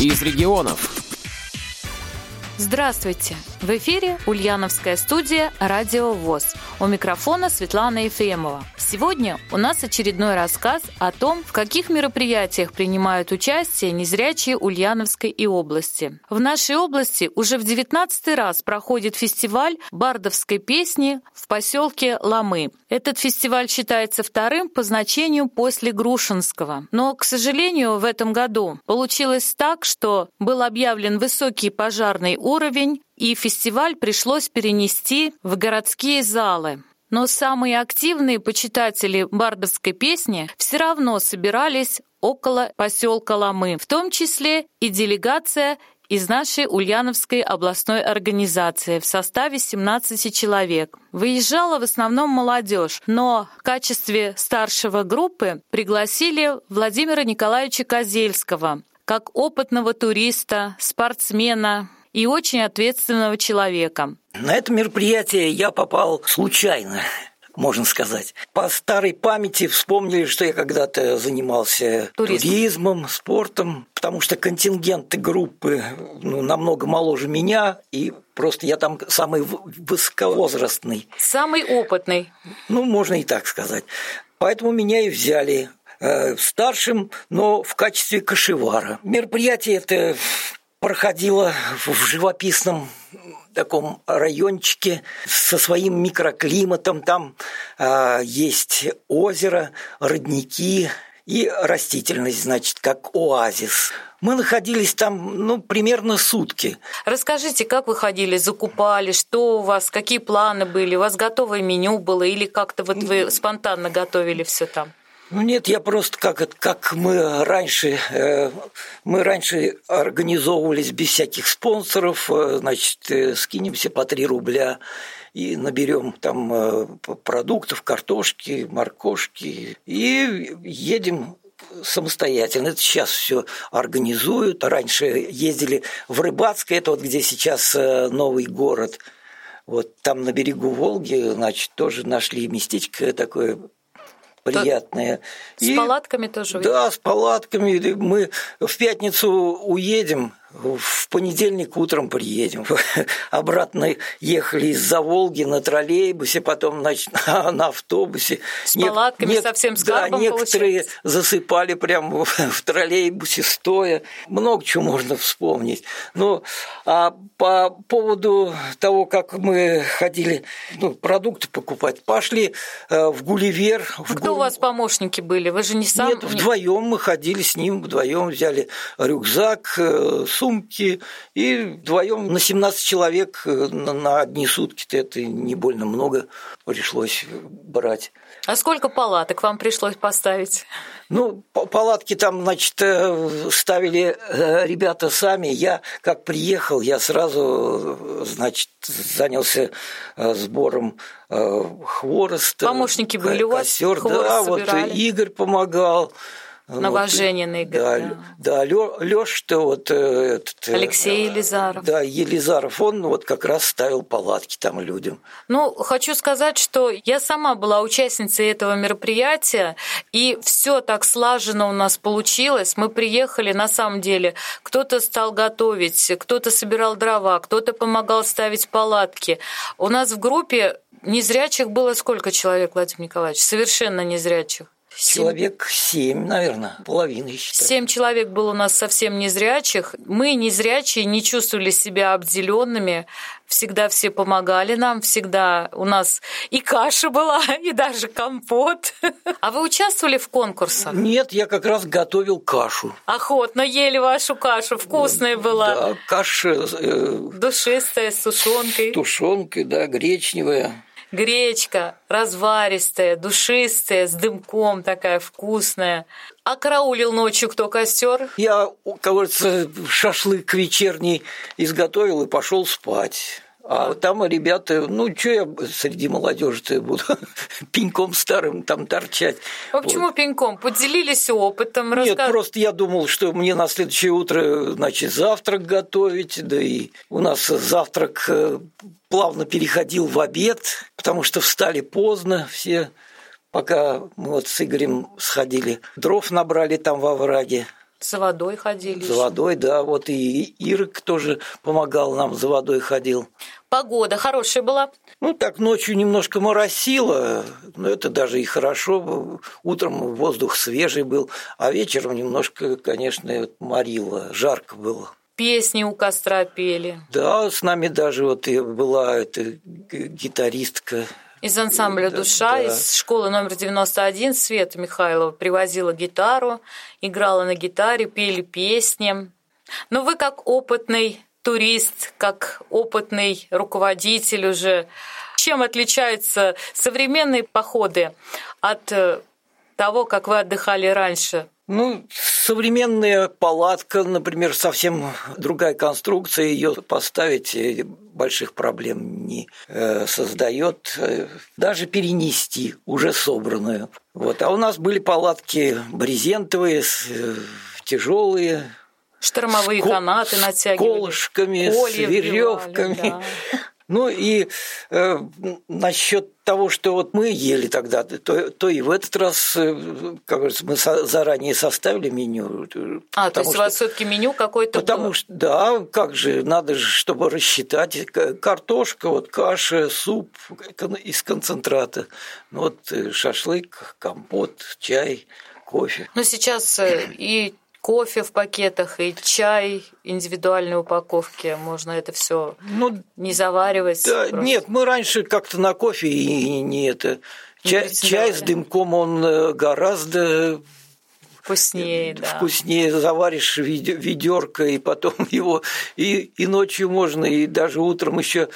из регионов. Здравствуйте! В эфире Ульяновская студия «Радио ВОЗ». У микрофона Светлана Ефремова. Сегодня у нас очередной рассказ о том, в каких мероприятиях принимают участие незрячие Ульяновской и области. В нашей области уже в 19 раз проходит фестиваль бардовской песни в поселке Ламы. Этот фестиваль считается вторым по значению после Грушинского. Но, к сожалению, в этом году получилось так, что был объявлен высокий пожарный уровень, и фестиваль пришлось перенести в городские залы. Но самые активные почитатели бардовской песни все равно собирались около поселка Ламы, в том числе и делегация из нашей Ульяновской областной организации в составе 17 человек. Выезжала в основном молодежь, но в качестве старшего группы пригласили Владимира Николаевича Козельского, как опытного туриста, спортсмена, и очень ответственного человека. На это мероприятие я попал случайно можно сказать. По старой памяти вспомнили, что я когда-то занимался Туризм. туризмом, спортом, потому что контингенты группы ну, намного моложе меня, и просто я там самый высоковозрастный. Самый опытный. Ну, можно и так сказать. Поэтому меня и взяли э, старшим, но в качестве кошевара. Мероприятие это проходила в живописном таком райончике со своим микроклиматом. Там э, есть озеро, родники и растительность, значит, как оазис. Мы находились там, ну, примерно сутки. Расскажите, как вы ходили, закупали, что у вас, какие планы были, у вас готовое меню было или как-то вот вы спонтанно готовили все там? Ну нет, я просто как, как мы раньше, э, мы раньше организовывались без всяких спонсоров, э, значит, э, скинемся по 3 рубля и наберем там продуктов, картошки, моркошки и едем самостоятельно. Это сейчас все организуют. Раньше ездили в Рыбацкое, это вот где сейчас новый город. Вот там на берегу Волги, значит, тоже нашли местечко такое приятные. С и, палатками тоже? Да, с палатками. Мы в пятницу уедем, в понедельник утром приедем. Обратно ехали из-за Волги на троллейбусе, потом на, на автобусе. С Нек- палатками нек- совсем с Да, некоторые получается. засыпали прямо в, троллейбусе стоя. Много чего можно вспомнить. Ну, а по поводу того, как мы ходили ну, продукты покупать, пошли э, в Гулливер. В Кто Гу... у вас помощники были? Вы же не сам? Нет, вдвоем мы ходили с ним, вдвоем взяли рюкзак, э, сумки, и вдвоем на 17 человек э, на одни сутки-то это не больно много пришлось брать. А сколько палаток вам пришлось поставить? Ну, палатки там, значит, э, ставили э, ребята сами. Я как приехал, я сразу, значит, занялся сбором хвороста. Помощники были у вас? Костер, да, собирали. вот Игорь помогал. Новожененный вот, да, да. Да, Лёш-то вот э, этот... Э, Алексей Елизаров. Да, Елизаров, он вот как раз ставил палатки там людям. Ну, хочу сказать, что я сама была участницей этого мероприятия, и все так слаженно у нас получилось. Мы приехали, на самом деле, кто-то стал готовить, кто-то собирал дрова, кто-то помогал ставить палатки. У нас в группе незрячих было сколько человек, Владимир Николаевич? Совершенно незрячих. Человек семь, наверное, половины, считаю. Семь человек было у нас совсем незрячих. Мы, незрячие, не чувствовали себя обделенными. Всегда все помогали нам, всегда у нас и каша была, и даже компот. А вы участвовали в конкурсах? Нет, я как раз готовил кашу. Охотно ели вашу кашу, вкусная была. Да, каша... Э, Душистая, с тушенкой. С тушенкой, да, гречневая гречка разваристая, душистая, с дымком такая вкусная. А караулил ночью кто костер? Я, кажется, шашлык вечерний изготовил и пошел спать. А там ребята, ну, что я среди молодежи-то буду пеньком старым там торчать. А почему вот. пеньком? Поделились опытом? Нет, рассказ... просто я думал, что мне на следующее утро, значит, завтрак готовить, да и у нас завтрак э, плавно переходил в обед, потому что встали поздно все, пока мы вот с Игорем сходили. Дров набрали там во враге, За водой ходили. За водой, да. Вот и Ирок тоже помогал нам, за водой ходил. Погода хорошая была? Ну, так ночью немножко моросило, но это даже и хорошо. Утром воздух свежий был, а вечером немножко, конечно, морило, жарко было. Песни у костра пели. Да, с нами даже вот была эта гитаристка из ансамбля «Душа», да. из школы номер 91 Света Михайлова привозила гитару, играла на гитаре, пели песни. Но вы как опытный турист, как опытный руководитель уже, чем отличаются современные походы от э, того, как вы отдыхали раньше? Ну, современная палатка, например, совсем другая конструкция, ее поставить э, больших проблем не э, создает, э, даже перенести уже собранную. Вот. А у нас были палатки брезентовые, тяжелые, Штормовые с канаты натягивали. С колышками, с веревками. Да. Ну и э, насчет того, что вот мы ели тогда, то, то и в этот раз, э, как говорится, мы со, заранее составили меню. А, то есть что, у вас все-таки меню какое-то Потому было? что, да, как же, надо же, чтобы рассчитать. Картошка, вот каша, суп из концентрата, ну, вот э, шашлык, компот, чай, кофе. Но сейчас э, и кофе в пакетах и чай индивидуальной упаковки. Можно это все ну, не заваривать. Да, нет, мы раньше как-то на кофе и не это. Чай, чай с дымком он э, гораздо Вкуснее, да. Вкуснее заваришь ведерко, и потом его и, и ночью можно, и даже утром еще.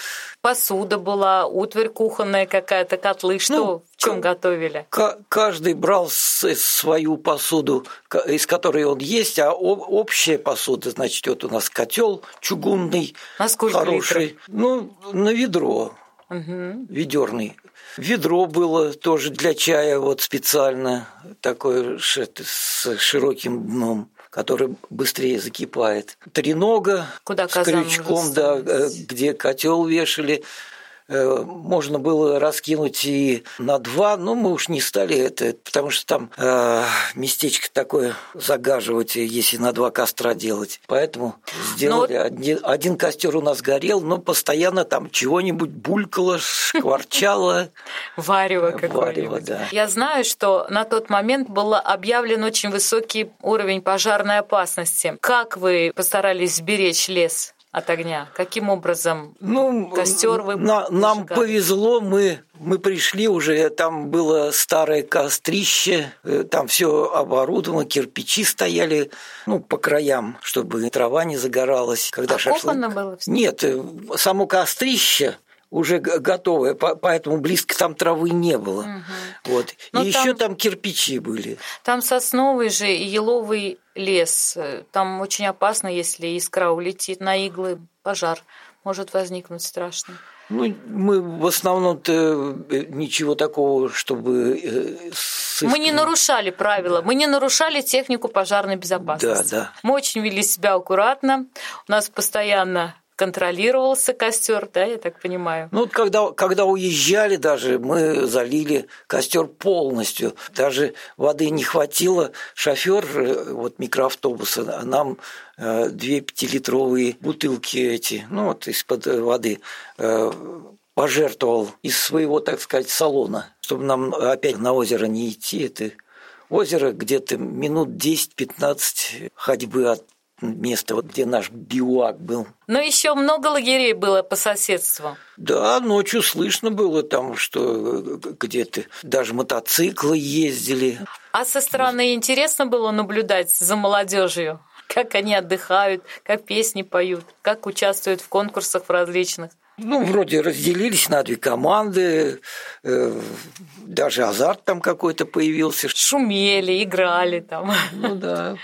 Посуда была, утварь кухонная какая-то, котлы. Что, ну, в чем готовили? Каждый брал свою посуду, из которой он есть, а общая посуда, значит, вот у нас котел чугунный, Насколько хороший. Литров? Ну, на ведро. Угу. Ведерный. Ведро было тоже для чая вот специально, такое с широким дном который быстрее закипает. Тренога Куда с крючком, да, э, где котел вешали. Э, можно было раскинуть и на два, но мы уж не стали это, потому что там э, местечко такое загаживать, если на два костра делать. Поэтому сделали. Но... Один, один костер у нас горел, но постоянно там чего-нибудь булькало, шкварчало. Варево какое-нибудь. да. Я знаю, что на тот момент был объявлен очень высокий уровень пожарной опасности. Как вы постарались сберечь лес? От огня? Каким образом ну, костер вы на, Нам повезло, мы, мы пришли уже, там было старое кострище, э, там все оборудовано, кирпичи стояли ну, по краям, чтобы трава не загоралась. Когда а шашлык... было все? Нет, э, само кострище уже готовая, поэтому близко там травы не было. Угу. Вот. Но и там, еще там кирпичи были. Там сосновый же и еловый лес. Там очень опасно, если искра улетит на иглы, пожар может возникнуть страшный. Ну, мы в основном-то э, ничего такого, чтобы... Э, мы не нарушали правила, мы не нарушали технику пожарной безопасности. Да, да. Мы очень вели себя аккуратно. У нас постоянно контролировался костер, да, я так понимаю? Ну, когда, когда уезжали даже, мы залили костер полностью. Даже воды не хватило. Шофер э, вот микроавтобуса нам э, две пятилитровые бутылки эти, ну вот из-под воды, э, пожертвовал из своего, так сказать, салона, чтобы нам опять на озеро не идти. Это озеро где-то минут 10-15 ходьбы от место, вот где наш биуак был. Но еще много лагерей было по соседству. Да, ночью слышно было там, что где-то даже мотоциклы ездили. А со стороны интересно было наблюдать за молодежью, как они отдыхают, как песни поют, как участвуют в конкурсах различных. Ну, вроде разделились на две команды, э, даже азарт там какой-то появился. Шумели, играли там. Ну да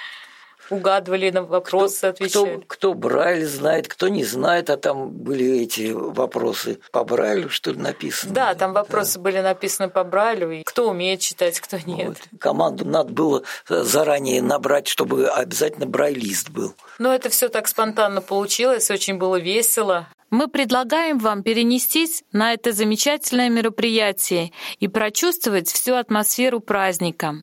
угадывали на вопросы, кто, отвечали. Кто, кто Брайль знает, кто не знает, а там были эти вопросы по Брайлю, что ли, написаны. Да, там вопросы да. были написаны по Брайлю, и кто умеет читать, кто нет. Вот. Команду надо было заранее набрать, чтобы обязательно Брайлист был. Но это все так спонтанно получилось, очень было весело. Мы предлагаем вам перенестись на это замечательное мероприятие и прочувствовать всю атмосферу праздника.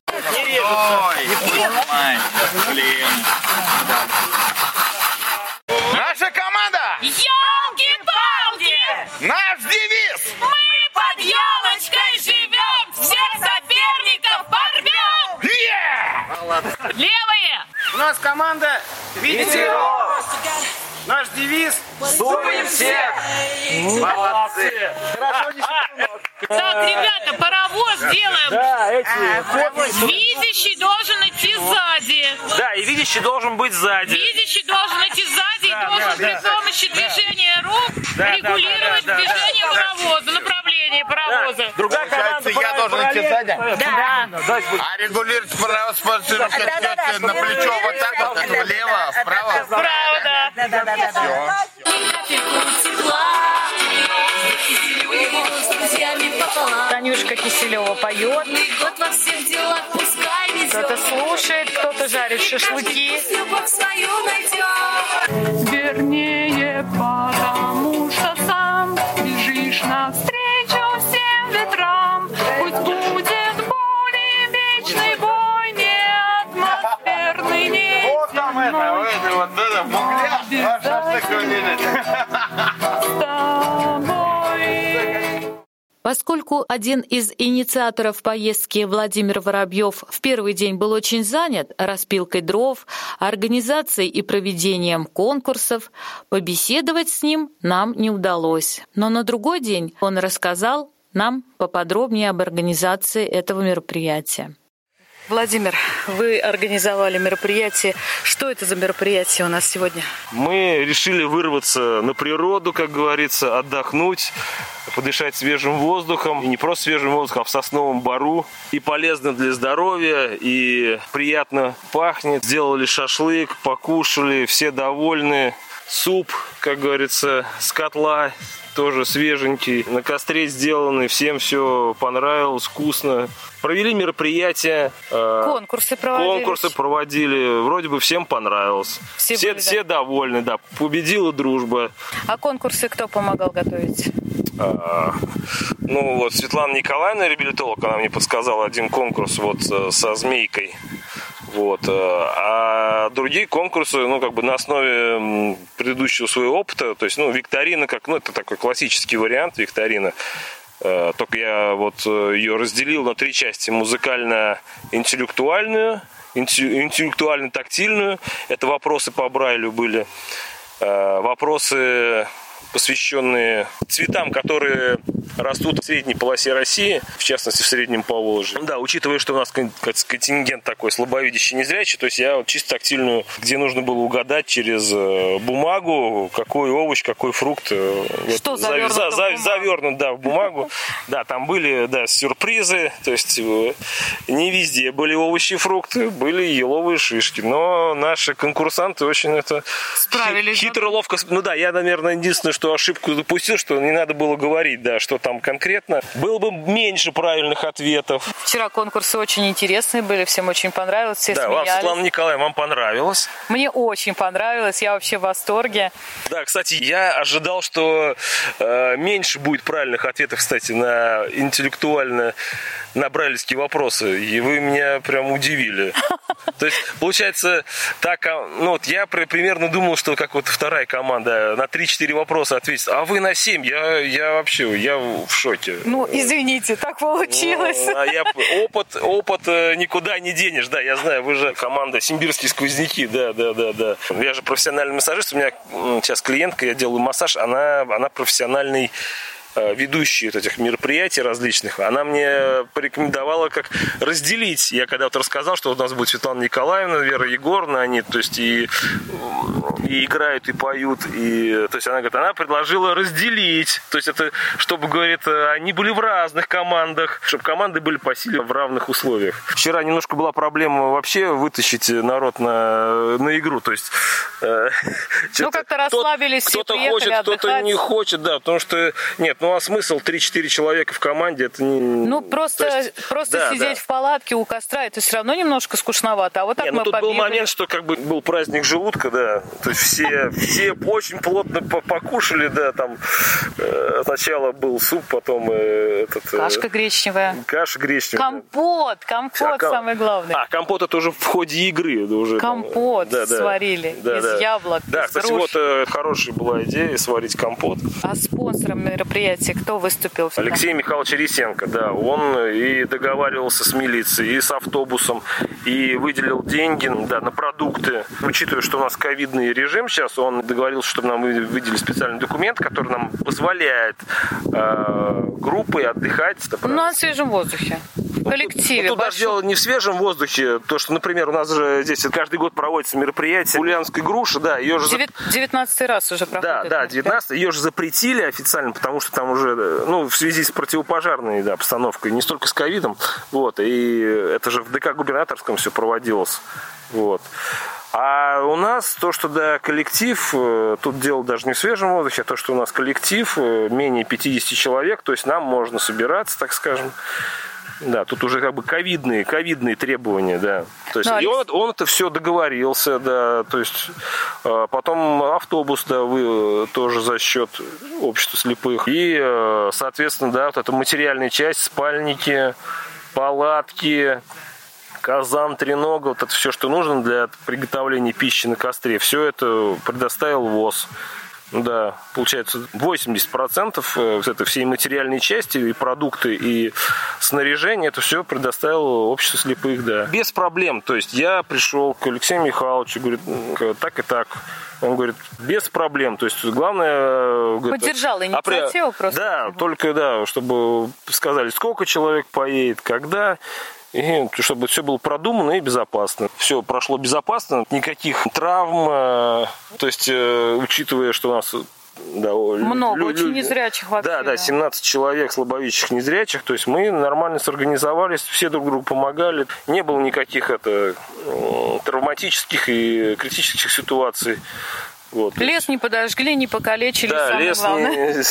Наша команда! Елки-палки! Наш девиз! Мы под елочкой живем! Всех соперников порвем! Yeah! Левые! У нас команда ветеров. Наш девиз Дуем всех! Молодцы. Так, ребята, паровоз делаем. Да, эти Видящий должен идти сзади. Да, и видящий должен быть сзади. Видящий должен идти сзади Да, и должен да, при да. помощи движения рук Да, регулировать да, да, да, движение да. паровоза, направление паровоза. Другая команда я должен идти сзади? Да. А регулировать право спортивного на плечо вот так вот, влево, вправо. Справа, да. Танюшка Киселева поет, Год делах пускай везет. кто-то слушает, кто-то жарит шашлыки. Поскольку один из инициаторов поездки Владимир Воробьев в первый день был очень занят распилкой дров, организацией и проведением конкурсов, побеседовать с ним нам не удалось. Но на другой день он рассказал нам поподробнее об организации этого мероприятия. Владимир, вы организовали мероприятие. Что это за мероприятие у нас сегодня? Мы решили вырваться на природу, как говорится, отдохнуть, подышать свежим воздухом. И не просто свежим воздухом, а в сосновом бару. И полезно для здоровья, и приятно пахнет. Сделали шашлык, покушали, все довольны. Суп, как говорится, с котла, тоже свеженький, на костре сделанный, всем все понравилось, вкусно. Провели мероприятие, э, Конкурсы проводились. конкурсы проводили, вроде бы всем понравилось. Все Все, были, все довольны, да. Победила дружба. А конкурсы кто помогал готовить? А, ну вот Светлана Николаевна, реабилитолог, она мне подсказала один конкурс вот э, со змейкой. Вот. э, А другие конкурсы, ну, как бы на основе предыдущего своего опыта, то есть, ну, викторина, как, ну, это такой классический вариант викторина. Э, Только я вот э, ее разделил на три части. Музыкально-интеллектуальную, интеллектуально-тактильную. Это вопросы по Брайлю были. Вопросы посвященные цветам, которые растут в средней полосе России, в частности в среднем Поволжье. Да, учитывая, что у нас кон- кон- контингент такой слабовидящий, незрячий, то есть я вот чисто тактильную, где нужно было угадать через э, бумагу, какой овощ, какой фрукт. э, Что вот, завернуто за- за- завернут, да, в бумагу. Да, там были, да, сюрпризы, то есть э, не везде были овощи и фрукты, были еловые шишки, но наши конкурсанты очень это Справились, хи- хитро, ловко, ну да, я, наверное, единственное, что ошибку допустил, что не надо было говорить, да, что там конкретно. Было бы меньше правильных ответов. Вчера конкурсы очень интересные были, всем очень понравилось, все да, вам, смеялись. Светлана Николаевна, вам понравилось. Мне очень понравилось, я вообще в восторге. Да, кстати, я ожидал, что э, меньше будет правильных ответов, кстати, на интеллектуально на брайлевские вопросы. И вы меня прям удивили. То есть, получается, так, ну вот я при- примерно думал, что как вот вторая команда на 3-4 вопроса ответит, а вы на 7. Я, я вообще, я в шоке. Ну, извините, так получилось. Ну, а я опыт, опыт э, никуда не денешь, да, я знаю, вы же команда Симбирские сквозняки, да, да, да, да. Я же профессиональный массажист, у меня сейчас клиентка, я делаю массаж, она, она профессиональный э, ведущий вот этих мероприятий различных, она мне порекомендовала как разделить. Я когда вот рассказал, что у нас будет Светлана Николаевна, Вера Егоровна, они, то есть и, и играют, и поют, и, то есть она говорит, она предложила разделить, то есть это, чтобы, говорит, они были в разных командах, чтобы команды были по силе в равных условиях. Вчера немножко была проблема вообще вытащить народ на, на игру, то есть... э, Ну, как-то кто- расслабились, Кто-то хочет, кто-то не хочет, да, потому что, нет, ну Ну а смысл 3-4 человека в команде, это не... Ну, просто, то есть, просто да, сидеть да. в палатке у костра, это все равно немножко скучновато. А вот так Не, ну мы тут был побегали. момент, что как бы был праздник желудка, да. То есть все, все очень плотно по- покушали, да, там э, сначала был суп, потом э, этот... э, Кашка гречневая. Каша гречневая. Компот, компот А, самое главное. А, компот это уже в ходе игры. уже там, Компот да, да. сварили Да, из да. яблок, Да, из кстати, груш. вот хорошая была идея сварить компот. А спонсором мероприятия кто выступил? всегда? Алексей Михайлович Рисенко, да, он и договаривался с милицией, и с автобусом, и выделил деньги да, на продукты. Учитывая, что у нас ковидный режим сейчас, он договорился, чтобы нам вы- выделили специальный документ, который нам позволяет э, группой отдыхать. Ну, на свежем воздухе. Коллективе. Ну, тут даже дело не в свежем воздухе, то, что, например, у нас же здесь каждый год проводится мероприятие Ульяновской груши, да, ее же... за- Девят- Девятнадцатый раз уже проходит. Да, да, 19 ее же запретили официально, потому что там уже, э, ну, в связи с противопожарной да, обстановкой, не столько с ковидом, вот, и это же в ДК губернаторском все проводилось, вот. А у нас то, что да, коллектив, э, тут дело даже не в свежем воздухе, а то, что у нас коллектив э, менее 50 человек, то есть нам можно собираться, так скажем. Да, тут уже как бы ковидные, ковидные требования, да. То есть, Ну, и он, он это все договорился, да, то есть э, потом автобус, да, вы э, тоже за счет общества слепых. И, э, соответственно, да, вот эта материальная часть, спальники, палатки, казан, тренога, вот это все, что нужно для приготовления пищи на костре, все это предоставил ВОЗ. Да, получается 80% э, вот этой всей материальной части и продукты, и снаряжение, это все предоставило общество слепых, да. Без проблем. То есть я пришел к Алексею Михайловичу, говорит, «М, так и так. Он говорит, без проблем. То есть главное... э, говорит, Поддержал апре- инициативу просто. Да, только, да, чтобы сказали, сколько человек поедет, когда, и чтобы все было продумано и безопасно. Все прошло безопасно, никаких травм, э, то есть, э, учитывая, что у нас да, Много, лю- очень незрячих вообще, Да, да, да. 17 человек слабовидящих, незрячих. То есть мы нормально сорганизовались, все друг другу помогали. Не было никаких это, травматических и критических ситуаций. Вот. Лес не подожгли, не покалечили, Да, самое лес главное. не-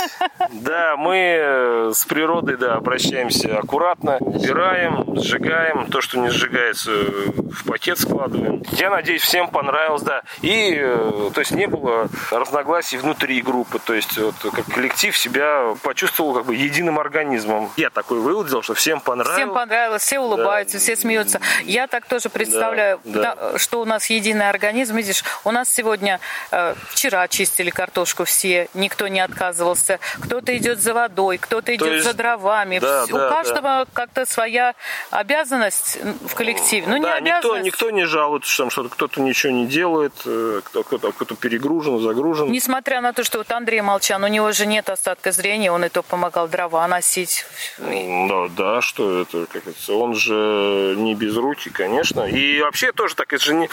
Да, мы э, с природой, да, обращаемся аккуратно, убираем, сжигаем, то, что не сжигается, э, в пакет складываем. Я надеюсь, всем понравилось, да. И, э, то есть, не было разногласий внутри группы, то есть, вот, как коллектив себя почувствовал как бы единым организмом. Я такой вывод сделал, что всем понравилось. Всем понравилось, все улыбаются, все смеются. Я так тоже представляю, Да, да, что у нас единый организм. Видишь, у нас сегодня, э, вчера чистили картошку все, никто не отказывался. Кто-то идет за водой, кто-то идет есть- за дровами. да, да, у каждого как-то своя обязанность в коллективе. Ну, не да, никто, обязанность. никто не жалуется, что там что-то кто-то ничего не делает, э, кто- кто-то кто перегружен, загружен. Несмотря на то, что вот Андрей Молчан, у него же нет остатка зрения, он и то помогал дрова носить. Да, да, что это, как это, он же не без руки, конечно. И вообще тоже так, это же не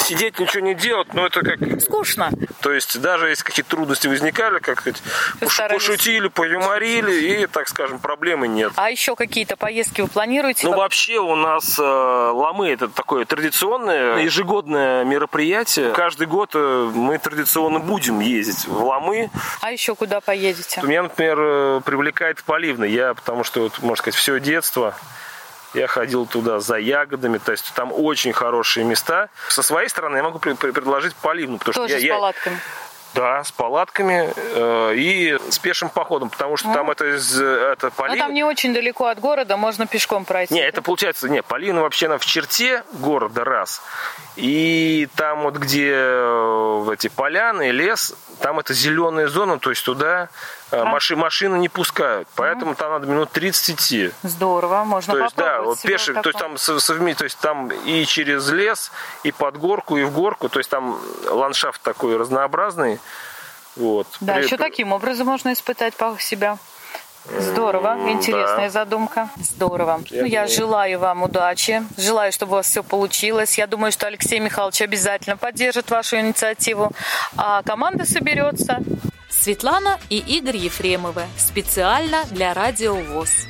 сидеть ничего не делать, но это как, Скучно. То есть даже если какие-то трудности возникали, как сказать, пошутили, поюморили, и, так скажем, проблемы нет. А еще какие-то поездки вы планируете? Ну, вообще у нас э, Ламы это такое традиционное ежегодное мероприятие. Каждый год э, мы традиционно будем ездить в Ламы. А еще куда поедете? Меня, например, э, привлекает Поливный. Я, потому что, вот, можно сказать, все детство я ходил туда за ягодами, то есть там очень хорошие места. Со своей стороны я могу предложить Поливну, потому Тоже что с я, я- палатками. да, с палатками э, и с пешим походом, потому что там это э, это Ну, Полив- там не очень далеко от города, можно пешком пройти. не, это получается, не, Полина вообще она в черте города раз. И там вот где э, эти поляны, лес, там это зеленая зона, то есть туда э, маши, машины не пускают. Поэтому там надо минут 30 идти. Здорово, можно То есть, да, вот пеший, то есть там со- совме- то есть там и через лес, и под горку, и в горку, то есть там ландшафт такой разнообразный. Вот. Да, При- еще таким образом можно испытать по- себя. Здорово, интересная да. задумка. Здорово. Я ну, я желаю вам удачи, желаю, чтобы у вас все получилось. Я думаю, что Алексей Михайлович обязательно поддержит вашу инициативу, а команда соберется. Светлана и Игорь Ефремовы. Специально для Радио ВОЗ.